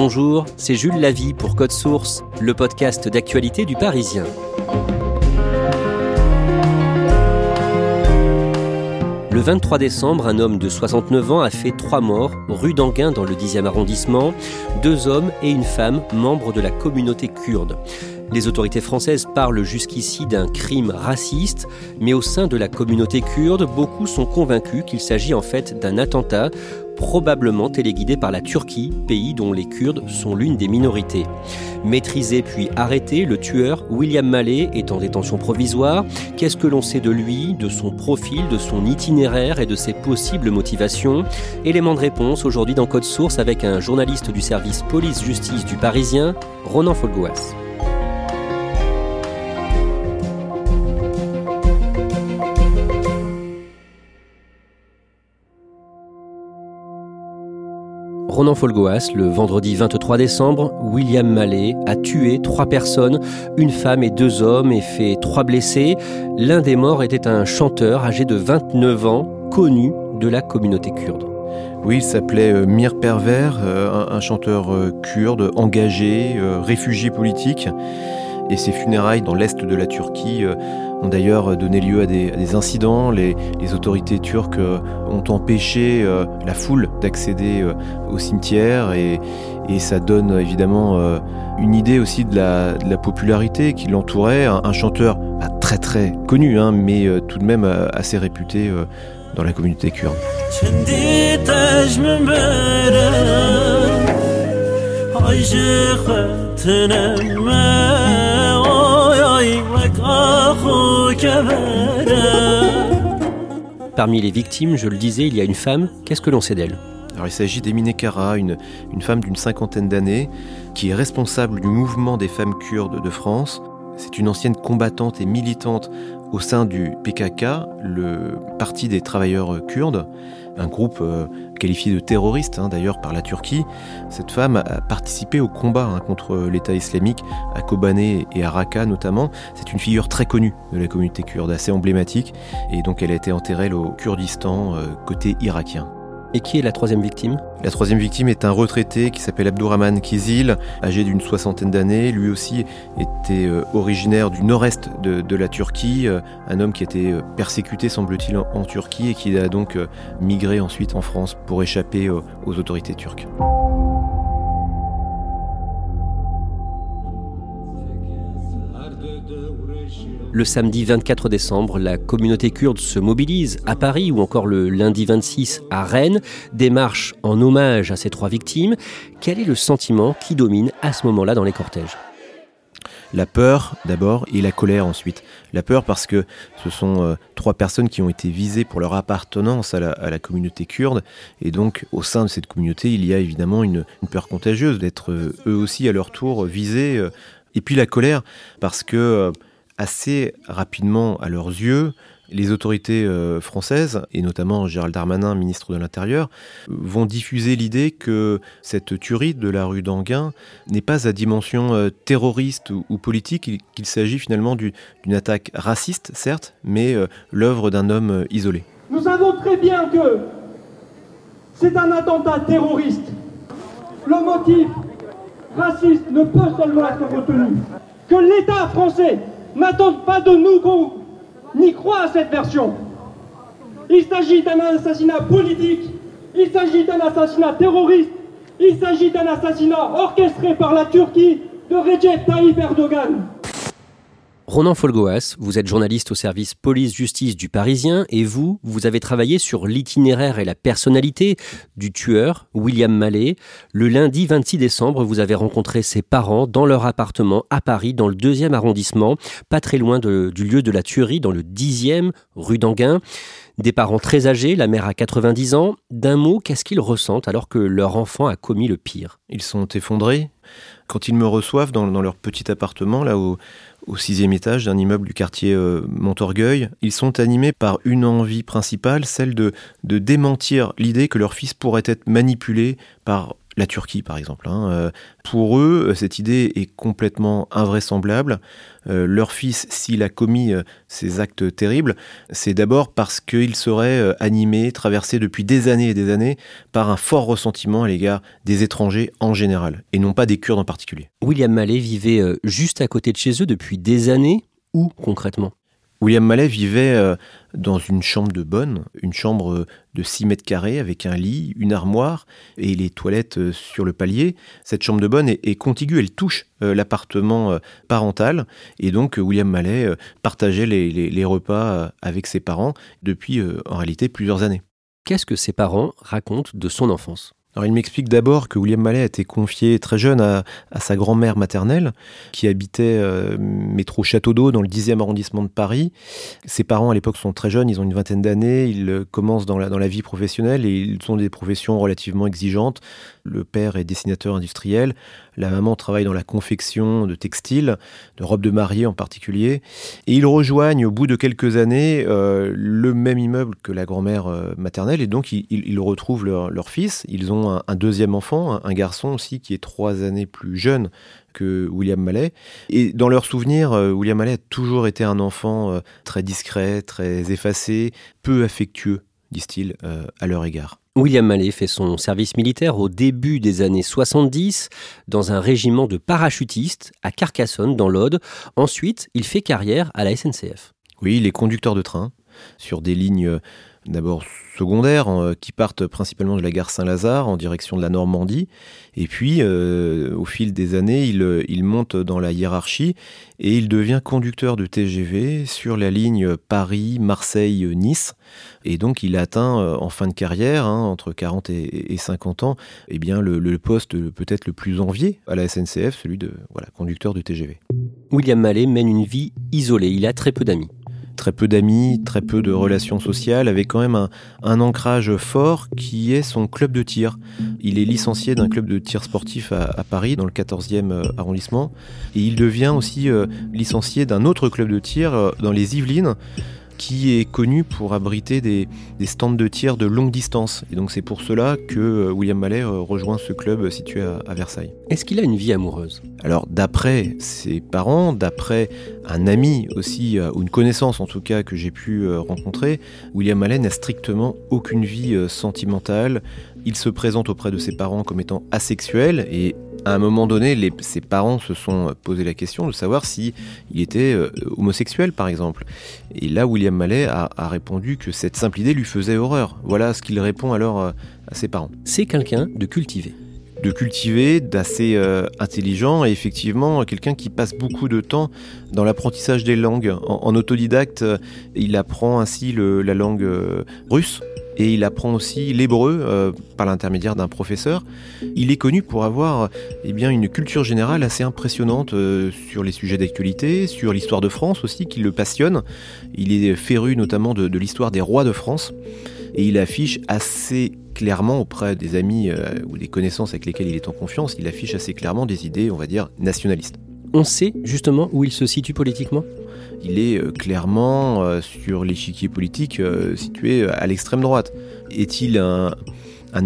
Bonjour, c'est Jules Lavie pour Code Source, le podcast d'actualité du Parisien. Le 23 décembre, un homme de 69 ans a fait trois morts rue d'Anguin dans le 10e arrondissement, deux hommes et une femme membres de la communauté kurde. Les autorités françaises parlent jusqu'ici d'un crime raciste, mais au sein de la communauté kurde, beaucoup sont convaincus qu'il s'agit en fait d'un attentat probablement téléguidé par la Turquie, pays dont les Kurdes sont l'une des minorités. Maîtrisé puis arrêté, le tueur, William Mallet, est en détention provisoire. Qu'est-ce que l'on sait de lui, de son profil, de son itinéraire et de ses possibles motivations? Élément de réponse aujourd'hui dans Code Source avec un journaliste du service police-justice du Parisien, Ronan Folgoas. Ronan Folgoas, le vendredi 23 décembre, William Mallet a tué trois personnes, une femme et deux hommes, et fait trois blessés. L'un des morts était un chanteur âgé de 29 ans, connu de la communauté kurde. Oui, il s'appelait euh, Mir Perver, euh, un, chanteur euh, kurde, engagé, réfugié politique. Et ses funérailles dans l'est de la Turquie ont d'ailleurs donné lieu à des, incidents. Les, autorités turques euh, ont empêché euh, la foule d'accéder euh, au cimetière et, ça donne évidemment une idée aussi de la, popularité qui l'entourait. Un, chanteur très très connu, hein, mais tout de même assez réputé dans la communauté kurde. Parmi les victimes, je le disais, il y a une femme. Qu'est-ce que l'on sait d'elle? Alors, il s'agit d'Emine Kara, une, une femme d'une cinquantaine d'années, qui est responsable du mouvement des femmes kurdes de France. C'est une ancienne combattante et militante au sein du PKK, le Parti des travailleurs kurdes un groupe euh, qualifié de terroriste hein, d'ailleurs par la Turquie. Cette femme a participé au combat hein, contre l'État islamique à Kobané et à Raqqa notamment. C'est une figure très connue de la communauté kurde, assez emblématique, et donc elle a été enterrée au Kurdistan euh, côté irakien. Et qui est la troisième victime? La troisième victime est un retraité qui s'appelle Abdourahman Kizil, âgé d'une soixantaine d'années. Lui aussi était euh, originaire du nord-est de, la Turquie, euh, un homme qui était euh, persécuté, semble-t-il, en, Turquie et qui a donc migré ensuite en France pour échapper aux autorités turques. Le samedi 24 décembre, la communauté kurde se mobilise à Paris ou encore le lundi 26 à Rennes, des marches en hommage à ces trois victimes. Quel est le sentiment qui domine à ce moment-là dans les cortèges? La peur d'abord et la colère ensuite. La peur parce que ce sont euh, trois personnes qui ont été visées pour leur appartenance à la, communauté kurde et donc au sein de cette communauté il y a évidemment une, peur contagieuse d'être euh, eux aussi à leur tour visés. Euh. et puis la colère parce que assez rapidement à leurs yeux, les autorités euh, françaises, et notamment Gérald Darmanin, ministre de l'Intérieur, vont diffuser l'idée que cette tuerie de la rue d'Anguin n'est pas à dimension euh, terroriste ou, politique, qu'il s'agit finalement d'une attaque raciste, certes, mais euh, l'œuvre d'un homme isolé. Nous savons très bien que c'est un attentat terroriste. Le motif raciste ne peut seulement être retenu que l'État français n'attendent pas de nous qu'on n'y croit à cette version. Il s'agit d'un assassinat politique, il s'agit d'un assassinat terroriste, il s'agit d'un assassinat orchestré par la Turquie de Recep Tayyip Erdogan. Ronan Folgoas, vous êtes journaliste au service police-justice du Parisien et vous, vous avez travaillé sur l'itinéraire et la personnalité du tueur, William Mallet. Le lundi 26 décembre, vous avez rencontré ses parents dans leur appartement à Paris, dans le deuxième arrondissement, pas très loin du lieu de la tuerie, dans le 10e rue d'Anguin. Des parents très âgés, la mère a 90 ans. D'un mot, qu'est-ce qu'ils ressentent alors que leur enfant a commis le pire? Ils sont effondrés. Quand ils me reçoivent dans, leur petit appartement, là au sixième étage d'un immeuble du quartier euh, Montorgueil. Ils sont animés par une envie principale, celle de démentir l'idée que leur fils pourrait être manipulé par la Turquie par exemple. Hein. Euh, pour eux, cette idée est complètement invraisemblable. Euh, leur fils, s'il a commis euh, ces actes terribles, c'est d'abord parce qu'il serait animé, traversé depuis des années et des années par un fort ressentiment à l'égard des étrangers en général, et non pas des Kurdes en particulier. William Mallet vivait juste à côté de chez eux depuis des années. Où concrètement? William Mallet vivait euh, dans une chambre de bonne, une chambre euh, de 6 mètres carrés avec un lit, une armoire et les toilettes euh, sur le palier. Cette chambre de bonne est, contiguë, elle touche l'appartement parental et donc William Mallet partageait les, repas avec ses parents depuis en réalité plusieurs années. Qu'est-ce que ses parents racontent de son enfance? Il m'explique d'abord que William Mallet a été confié très jeune à, sa grand-mère maternelle, qui habitait euh, métro Château d'Eau dans le 10e arrondissement de Paris. Ses parents à l'époque sont très jeunes, ils ont une vingtaine d'années, ils euh, commencent dans la vie professionnelle et ils ont des professions relativement exigeantes. Le père est dessinateur industriel, la maman travaille dans la confection de textiles, de robes de mariée en particulier. Et ils rejoignent au bout de quelques années euh, le même immeuble que la grand-mère maternelle et donc ils, retrouvent leur, fils. Ils ont un, deuxième enfant, un, garçon aussi qui est trois années plus jeune que William Mallet. Et dans leurs souvenirs, euh, William Mallet a toujours été un enfant euh, très discret, très effacé, peu affectueux, disent-ils, euh, à leur égard. William Mallet fait son service militaire au début des années 70 dans un régiment de parachutistes à Carcassonne, dans l'Aude. Ensuite, il fait carrière à la SNCF. Oui, il est conducteur de train sur des lignes d'abord secondaires euh, qui partent principalement de la gare Saint-Lazare en direction de la Normandie. Et puis, euh, au fil des années, il, euh, il, monte dans la hiérarchie et il devient conducteur de TGV sur la ligne Paris-Marseille-Nice. Et donc, il atteint en fin de carrière, hein, entre 40 et, 50 ans, eh bien, le, le poste peut-être le plus envié à la SNCF, celui de voilà, conducteur de TGV. William Mallet mène une vie isolée. Il a très peu d'amis très peu d'amis, très peu de relations sociales, avec quand même un, ancrage fort qui est son club de tir. Il est licencié d'un club de tir sportif à, Paris, dans le 14e euh, arrondissement, et il devient aussi euh, licencié d'un autre club de tir euh, dans les Yvelines qui est connu pour abriter des, stands de tir de longue distance. Et donc c'est pour cela que euh, William Mallet euh, rejoint ce club situé à, Versailles. Est-ce qu'il a une vie amoureuse? Alors d'après ses parents, d'après un ami aussi, euh, ou une connaissance en tout cas que j'ai pu rencontrer, William Mallet n'a strictement aucune vie sentimentale. Il se présente auprès de ses parents comme étant asexuel et à un moment donné, ses parents se sont posé la question de savoir si il était euh, homosexuel, par exemple. Et là, William Mallet a, répondu que cette simple idée lui faisait horreur. Voilà ce qu'il répond alors euh, à ses parents. C'est quelqu'un de cultivé de cultivé, d'assez euh, intelligent et effectivement quelqu'un qui passe beaucoup de temps dans l'apprentissage des langues. En, autodidacte, il apprend ainsi la langue russe, et il apprend aussi l'hébreu euh, par l'intermédiaire d'un professeur. Il est connu pour avoir eh bien, une culture générale assez impressionnante euh, sur les sujets d'actualité, sur l'histoire de France aussi, qui le passionne. Il est féru notamment de, l'histoire des rois de France et il affiche assez clairement auprès des amis euh, ou des connaissances avec lesquels il est en confiance, il affiche assez clairement des idées, on va dire, nationalistes. On sait justement où il se situe politiquement? Il est euh, clairement euh, sur l'échiquier politique euh, situé à l'extrême droite. Est-il un,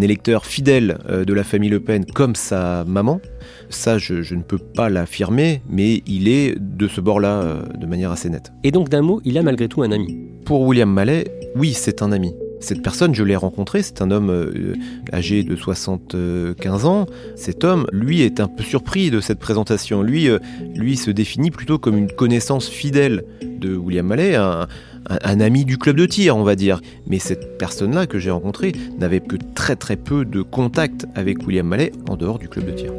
électeur fidèle de la famille Le Pen comme sa maman? Ça, je, je, ne peux pas l'affirmer, mais il est de ce bord-là de manière assez nette. Et donc, d'un mot, il a malgré tout un ami Pour William Mallet, oui, c'est un ami Cette personne, je l'ai rencontré, c'est un homme euh, âgé de 75 ans. Cet homme, lui, est un peu surpris de cette présentation. Lui, euh, lui se définit plutôt comme une connaissance fidèle de William Mallet, un, un ami du club de tir, on va dire. Mais cette personne-là que j'ai rencontrée n'avait que très très peu de contact avec William Mallet en dehors du club de tir.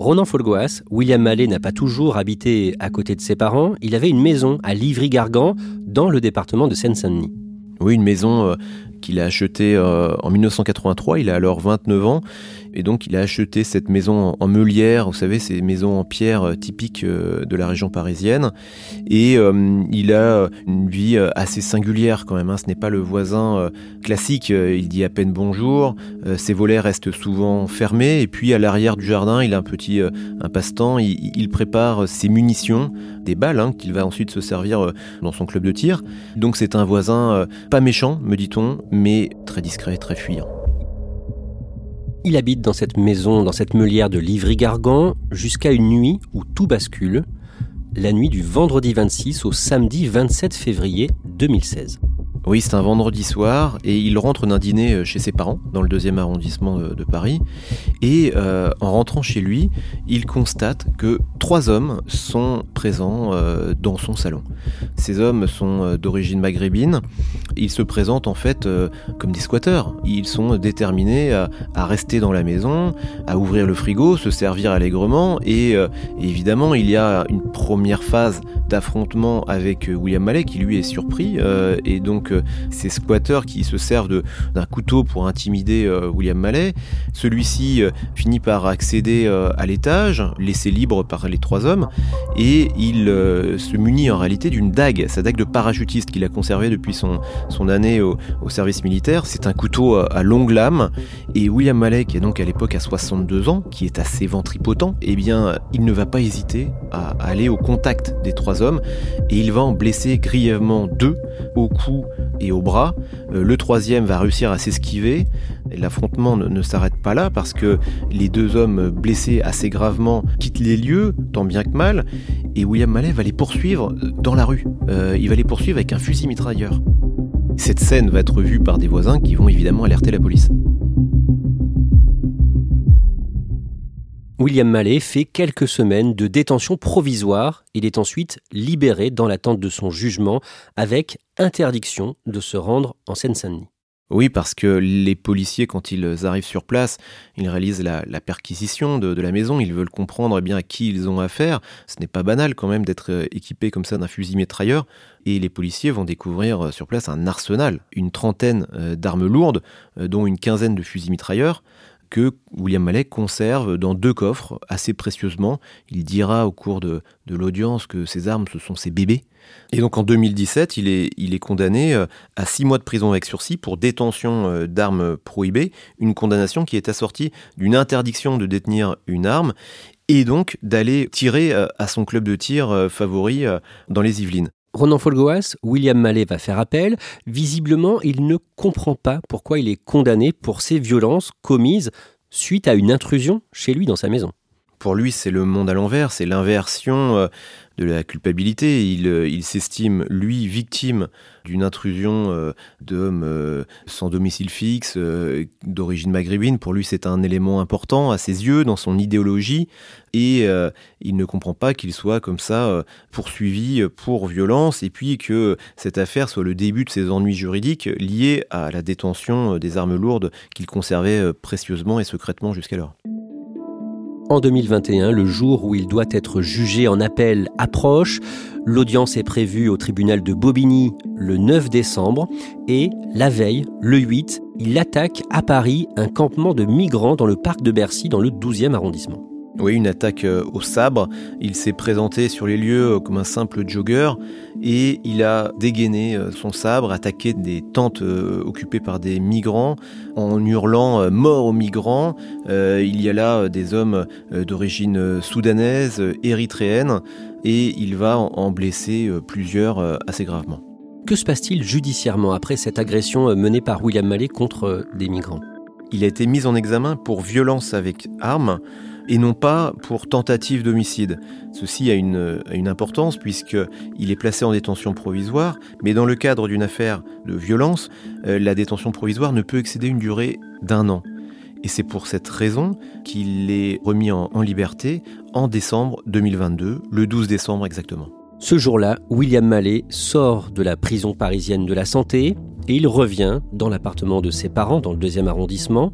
Ronan Folgoas, William Mallet n'a pas toujours habité à côté de ses parents. Il avait une maison à Livry-Gargan, dans le département de Seine-Saint-Denis. Oui, une maison euh, qu'il a achetée euh, en 1983. Il a alors 29 ans. Et donc il a acheté cette maison en meulière, vous savez, ces maisons en pierre euh, typiques euh, de la région parisienne. Et euh, il a une vie assez singulière quand même. Hein. Ce n'est pas le voisin classique. Il dit à peine bonjour. Ses volets restent souvent fermés. Et puis à l'arrière du jardin, il a un petit un passe-temps. Il, prépare ses munitions, des balles hein, qu'il va ensuite se servir dans son club de tir. Donc c'est un voisin pas méchant, me dit-on, mais très discret, très fuyant. Il habite dans cette maison, dans cette meulière de Livry-Gargan, jusqu'à une nuit où tout bascule, la nuit du vendredi 26 au samedi 27 février 2016. Oui, c'est un vendredi soir et il rentre d'un dîner euh, chez ses parents dans le deuxième arrondissement de, Paris. Et euh, en rentrant chez lui, il constate que trois hommes sont présents euh, dans son salon. Ces hommes sont d'origine maghrébine. Ils se présentent en fait comme des squatteurs. Ils sont déterminés à, rester dans la maison, à ouvrir le frigo, se servir allègrement. Et, évidemment, il y a une première phase d'affrontement avec William Mallet qui lui est surpris et donc ces squatteurs qui se servent d'un couteau pour intimider euh, William Mallet. Celui-ci euh, finit par accéder euh, à l'étage, laissé libre par les trois hommes, et il se munit en réalité d'une dague, sa dague de parachutiste qu'il a conservée depuis son, année au, service militaire. C'est un couteau à longue lame, et William Mallet, qui est donc à l'époque à 62 ans, qui est assez ventripotent, eh bien, il ne va pas hésiter à aller au contact des trois hommes, et il va en blesser grièvement deux au cou et au bras. Euh, le troisième va réussir à s'esquiver. L'affrontement ne, s'arrête pas là parce que les deux hommes blessés assez gravement quittent les lieux, tant bien que mal, et William Mallet va les poursuivre dans la rue. Euh, il va les poursuivre avec un fusil mitrailleur. Cette scène va être vue par des voisins qui vont évidemment alerter la police. William Mallet fait quelques semaines de détention provisoire. Il est ensuite libéré dans l'attente de son jugement avec interdiction de se rendre en Seine-Saint-Denis. Oui, parce que les policiers, quand ils arrivent sur place, ils réalisent la, perquisition de, la maison, ils veulent comprendre eh bien, à qui ils ont affaire. Ce n'est pas banal quand même d'être euh, équipé comme ça d'un fusil mitrailleur. Et les policiers vont découvrir euh, sur place un arsenal, une trentaine euh, d'armes lourdes, dont une quinzaine de fusils mitrailleurs que William Malek conserve dans deux coffres assez précieusement. Il dira au cours de, l'audience que ces armes, ce sont ses bébés. Et donc en 2017, il est, il est condamné euh, à six mois de prison avec sursis pour détention euh, d'armes prohibées, une condamnation qui est assortie d'une interdiction de détenir une arme et donc d'aller tirer euh, à son club de tir favori dans les Yvelines. Ronan Folgoas, William Mallet va faire appel. Visiblement, il ne comprend pas pourquoi il est condamné pour ces violences commises suite à une intrusion chez lui dans sa maison. Pour lui, c'est le monde à l'envers, c'est l'inversion euh, de la culpabilité. Il, euh, il s'estime, lui, victime d'une intrusion euh, d'hommes euh, sans domicile fixe, d'origine maghrébine. Pour lui, c'est un élément important à ses yeux, dans son idéologie. Et il ne comprend pas qu'il soit comme ça poursuivi pour violence et puis que cette affaire soit le début de ses ennuis juridiques liés à la détention des armes lourdes qu'il conservait précieusement et secrètement jusqu'alors. En 2021, le jour où il doit être jugé en appel approche. L'audience est prévue au tribunal de Bobigny le 9 décembre et la veille, le 8, il attaque à Paris un campement de migrants dans le parc de Bercy dans le 12e arrondissement. Oui, une attaque euh, au sabre. Il s'est présenté sur les lieux euh, comme un simple jogger et il a dégainé euh, son sabre, attaqué des tentes occupées par des migrants en hurlant mort aux migrants. Il y a là des hommes d'origine soudanaise, érythréenne et il va en blesser plusieurs assez gravement. Que se passe-t-il judiciairement après cette agression menée par William Mallet contre des migrants? Il a été mis en examen pour violence avec arme et non pas pour tentative d'homicide. Ceci a une, importance puisqu'il est placé en détention provisoire, mais dans le cadre d'une affaire de violence, euh, la détention provisoire ne peut excéder une durée d'un an. Et c'est pour cette raison qu'il est remis en, en liberté en décembre 2022, le 12 décembre exactement. Ce jour-là, William Mallet sort de la prison parisienne de la santé et il revient dans l'appartement de ses parents dans le deuxième arrondissement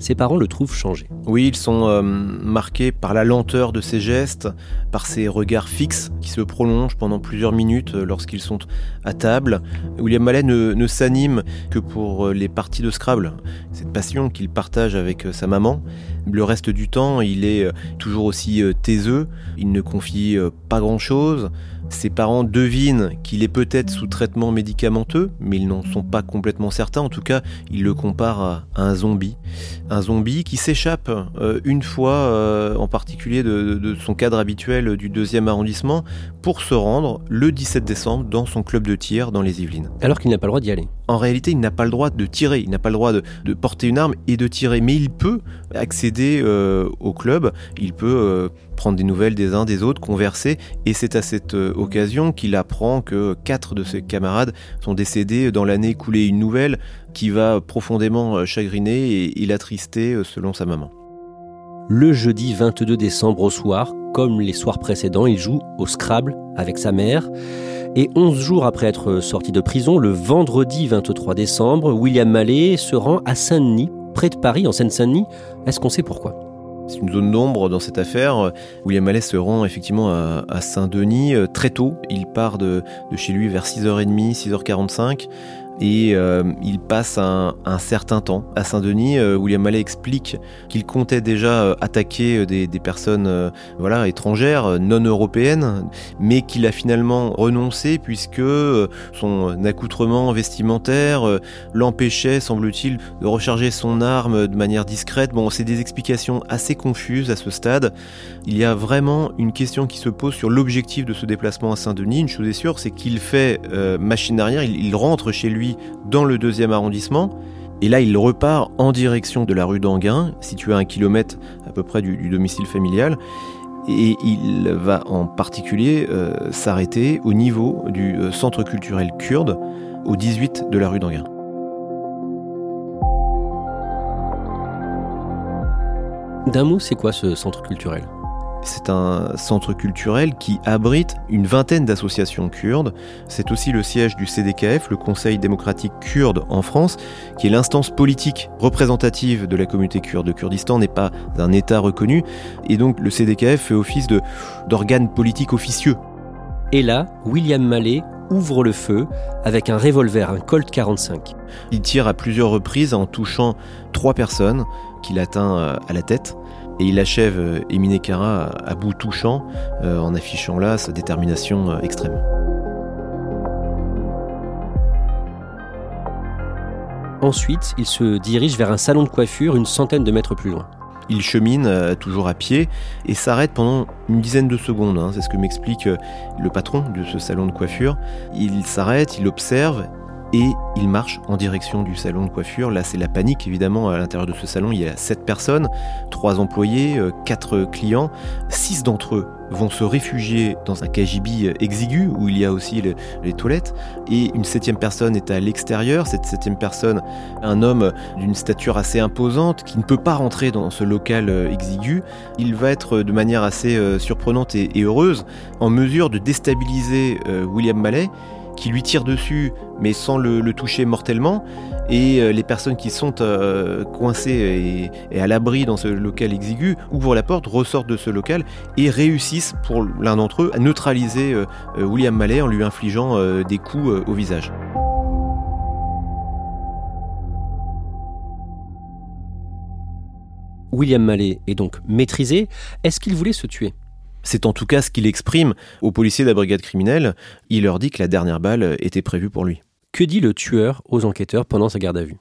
ses parents le trouvent changé. Oui, ils sont euh, marqués par la lenteur de ses gestes, par ses regards fixes qui se prolongent pendant plusieurs minutes euh, lorsqu'ils sont à table. William Mallet ne, s'anime que pour euh, les parties de Scrabble, cette passion qu'il partage avec sa maman. Le reste du temps, il est toujours aussi taiseux, il ne confie pas grand-chose. Ses parents devinent qu'il est peut-être sous traitement médicamenteux, mais ils n'en sont pas complètement certains. En tout cas, ils le comparent à, un zombie. Un zombie qui s'échappe euh, une fois, euh, en particulier de, son cadre habituel du deuxième arrondissement, pour se rendre le 17 décembre dans son club de tir dans les Yvelines. Alors qu'il n'a pas le droit d'y aller. En réalité, il n'a pas le droit de tirer, il n'a pas le droit de, porter une arme et de tirer, mais il peut accéder euh, au club, il peut prendre des nouvelles des uns des autres, converser, et c'est à cette euh, occasion qu'il apprend que quatre de ses camarades sont décédés dans l'année écoulée. Une nouvelle qui va profondément euh, chagriner et l'attrister euh, selon sa maman. Le jeudi 22 décembre au soir, comme les soirs précédents, il joue au Scrabble avec sa mère. Et 11 jours après être sorti de prison, le vendredi 23 décembre, William Mallet se rend à Saint-Denis, près de Paris, en Seine-Saint-Denis. Est-ce qu'on sait pourquoi? C'est une zone d'ombre dans cette affaire. William Mallet se rend effectivement à, Saint-Denis euh, très tôt. Il part de, de, chez lui vers 6h30, 6h45 et euh, il passe un, certain temps à Saint-Denis. Euh, William Mallet explique qu'il comptait déjà euh, attaquer des, personnes voilà, étrangères, non européennes, mais qu'il a finalement renoncé puisque son accoutrement vestimentaire l'empêchait, semble-t-il, de recharger son arme de manière discrète. Bon, c'est des explications assez confuses à ce stade. Il y a vraiment une question qui se pose sur l'objectif de ce déplacement à Saint-Denis. Une chose est sûre, c'est qu'il fait machine arrière, il rentre chez lui dans le deuxième arrondissement. Et là, il repart en direction de la rue d'Anguin, située à un kilomètre à peu près du, domicile familial. Et il va en particulier euh, s'arrêter au niveau du euh, centre culturel kurde, au 18 de la rue d'Anguin. D'un c'est quoi ce centre culturel? C'est un centre culturel qui abrite une vingtaine d'associations kurdes. C'est aussi le siège du CDKF, le Conseil démocratique kurde en France, qui est l'instance politique représentative de la communauté kurde. Le Kurdistan n'est pas un État reconnu, et donc le CDKF fait office d'organe politique officieux. Et là, William Mallet ouvre le feu avec un revolver, un Colt 45. Il tire à plusieurs reprises en touchant trois personnes qu'il atteint euh, à la tête. Et il achève euh, Emine Kara à bout touchant euh, en affichant là sa détermination euh, extrême. Ensuite, il se dirige vers un salon de coiffure une centaine de mètres plus loin. Il chemine toujours à pied et s'arrête pendant une dizaine de secondes. Hein. C'est ce que m'explique le patron de ce salon de coiffure. Il s'arrête, il observe et il marche en direction du salon de coiffure. Là, c'est la panique, évidemment. À l'intérieur de ce salon, il y a 7 personnes, 3 employés, 4 euh, clients. 6 d'entre eux vont se réfugier dans un KGB exigu où il y a aussi les toilettes. Et une septième personne est à l'extérieur. Cette septième personne, un homme d'une stature assez imposante qui ne peut pas rentrer dans ce local euh, exigu. Il va être de manière assez euh, surprenante et heureuse en mesure de déstabiliser William Mallet qui lui tire dessus mais sans le, toucher mortellement. Et euh, les personnes qui sont euh, coincées et, à l'abri dans ce local exigu ouvrent la porte, ressortent de ce local et réussissent pour l'un d'entre eux à neutraliser euh, William Mallet en lui infligeant des coups au visage. William Mallet est donc maîtrisé. Est-ce qu'il voulait se tuer? C'est en tout cas ce qu'il exprime aux policiers de la brigade criminelle. Il leur dit que la dernière balle était prévue pour lui. Que dit le tueur aux enquêteurs pendant sa garde à vue?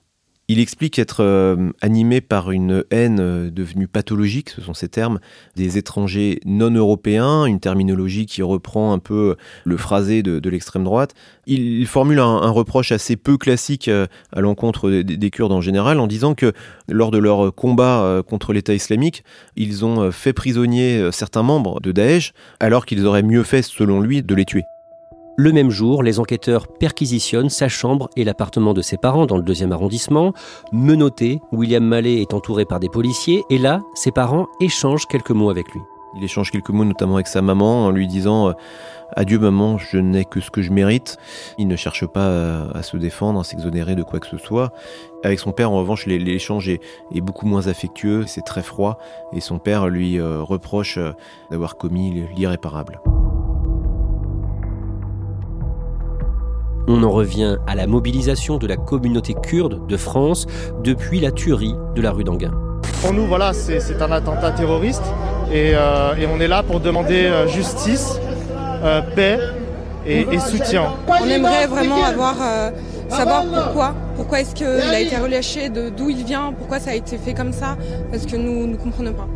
Il explique être euh, animé par une haine euh, devenue pathologique, ce sont ces termes, des étrangers non européens, une terminologie qui reprend un peu le phrasé de, l'extrême droite. Il, formule un, reproche assez peu classique euh, à l'encontre des, des, Kurdes en général en disant que lors de leur combat contre l'État islamique, ils ont fait prisonnier certains membres de Daesh alors qu'ils auraient mieux fait, selon lui, de les tuer. Le même jour, les enquêteurs perquisitionnent sa chambre et l'appartement de ses parents dans le deuxième arrondissement. Menotté, William Mallet est entouré par des policiers et là, ses parents échangent quelques mots avec lui. Il échange quelques mots notamment avec sa maman en lui disant euh, Adieu maman, je n'ai que ce que je mérite. Il ne cherche pas euh, à, se défendre, à s'exonérer de quoi que ce soit. Avec son père, en revanche, l'échange est, beaucoup moins affectueux, c'est très froid, et son père lui euh, reproche d'avoir commis l'irréparable. On en revient à la mobilisation de la communauté kurde de France depuis la tuerie de la rue d'Anguin. Pour nous, voilà, c'est un attentat terroriste et, euh, on est là pour demander euh, justice, euh, paix et, soutien. On aimerait vraiment avoir savoir pourquoi, pourquoi est-ce qu'il a été relâché, d'où il vient, pourquoi ça a été fait comme ça, parce que nous ne comprenons pas.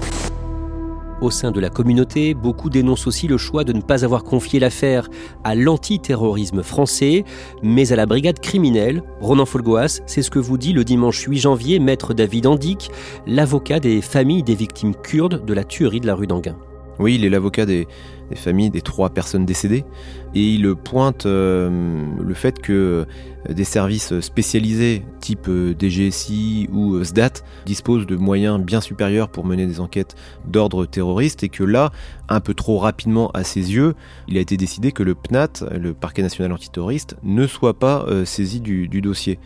Au sein de la communauté, beaucoup dénoncent aussi le choix de ne pas avoir confié l'affaire à l'antiterrorisme français, mais à la brigade criminelle. Ronan Folgoas, c'est ce que vous dit le dimanche 8 janvier maître David Andic, l'avocat des familles des victimes kurdes de la tuerie de la rue d'Anguin. Oui, il est l'avocat des, familles des trois personnes décédées et il pointe euh, le fait que des services spécialisés type euh, DGSI ou euh, SDAT disposent de moyens bien supérieurs pour mener des enquêtes d'ordre terroriste et que là, un peu trop rapidement à ses yeux, il a été décidé que le PNAT, le parquet national antiterroriste, ne soit pas saisi du, du dossier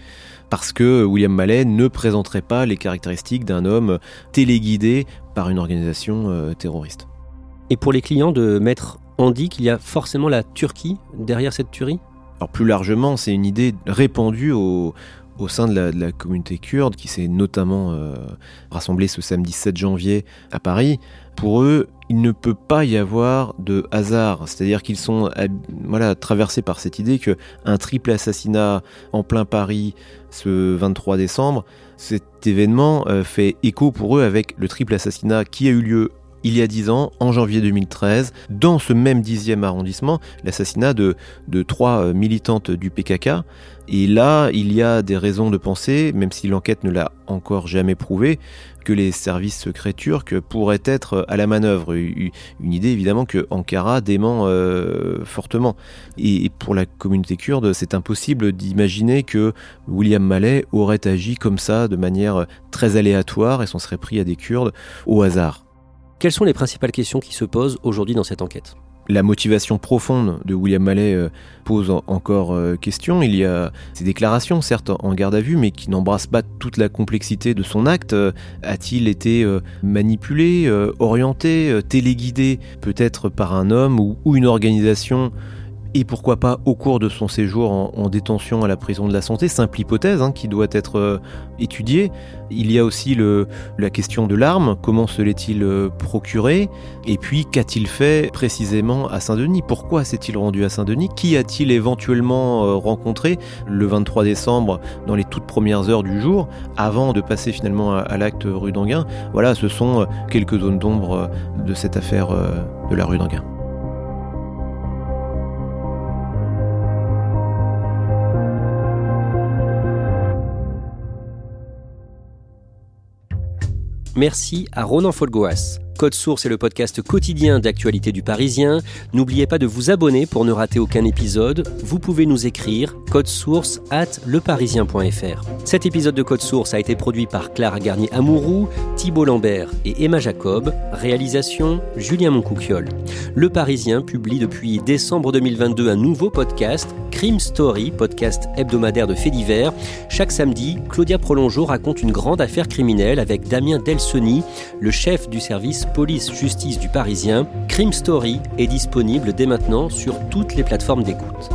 parce que William Mallet ne présenterait pas les caractéristiques d'un homme téléguidé par une organisation terroriste. Et pour les clients de Maître Andy, qu'il y a forcément la Turquie derrière cette tuerie? Alors plus largement, c'est une idée répandue au, sein de la, communauté kurde qui s'est notamment euh, rassemblée ce samedi 7 janvier à Paris. Pour eux, il ne peut pas y avoir de hasard, c'est-à-dire qu'ils sont voilà, traversés par cette idée que un triple assassinat en plein Paris ce 23 décembre, cet événement euh, fait écho pour eux avec le triple assassinat qui a eu lieu il y a dix ans, en janvier 2013, dans ce même dixième arrondissement, l'assassinat de, trois euh, militantes du PKK. Et là, il y a des raisons de penser, même si l'enquête ne l'a encore jamais prouvé, que les services secrets turcs pourraient être à la manœuvre. Une idée évidemment que Ankara dément euh, fortement. Et pour la communauté kurde, c'est impossible d'imaginer que William Mallet aurait agi comme ça, de manière très aléatoire, et s'en serait pris à des Kurdes au hasard. Quelles sont les principales questions qui se posent aujourd'hui dans cette enquête? La motivation profonde de William Mallet euh, pose encore euh, question. Il y a ces déclarations, certes en garde à vue, mais qui n'embrassent pas toute la complexité de son acte. Euh, a-t-il été manipulé, orienté, téléguidé, peut-être par un homme ou une organisation et pourquoi pas au cours de son séjour en, détention à la prison de la santé, simple hypothèse hein, qui doit être euh, étudiée. Il y a aussi la question de l'arme, comment se l'est-il euh, procuré, et puis qu'a-t-il fait précisément à Saint-Denis, pourquoi s'est-il rendu à Saint-Denis, qui a-t-il éventuellement euh, rencontré le 23 décembre dans les toutes premières heures du jour, avant de passer finalement à, à l'acte rue d'Anguin. Voilà, ce sont quelques zones d'ombre de cette affaire de la rue d'Anguin. Merci à Ronan Folgoas. Code Source est le podcast quotidien d'actualité du Parisien. N'oubliez pas de vous abonner pour ne rater aucun épisode. Vous pouvez nous écrire code source at leparisien.fr. Cet épisode de Code Source a été produit par Clara Garnier-Amouroux, Thibault Lambert et Emma Jacob. Réalisation Julien Moncouquiole. Le Parisien publie depuis décembre 2022 un nouveau podcast, Crime Story, podcast hebdomadaire de faits divers. Chaque samedi, Claudia Prolongeau raconte une grande affaire criminelle avec Damien Delsoni, le chef du service police-justice du Parisien, Crime Story est disponible dès maintenant sur toutes les plateformes d'écoute.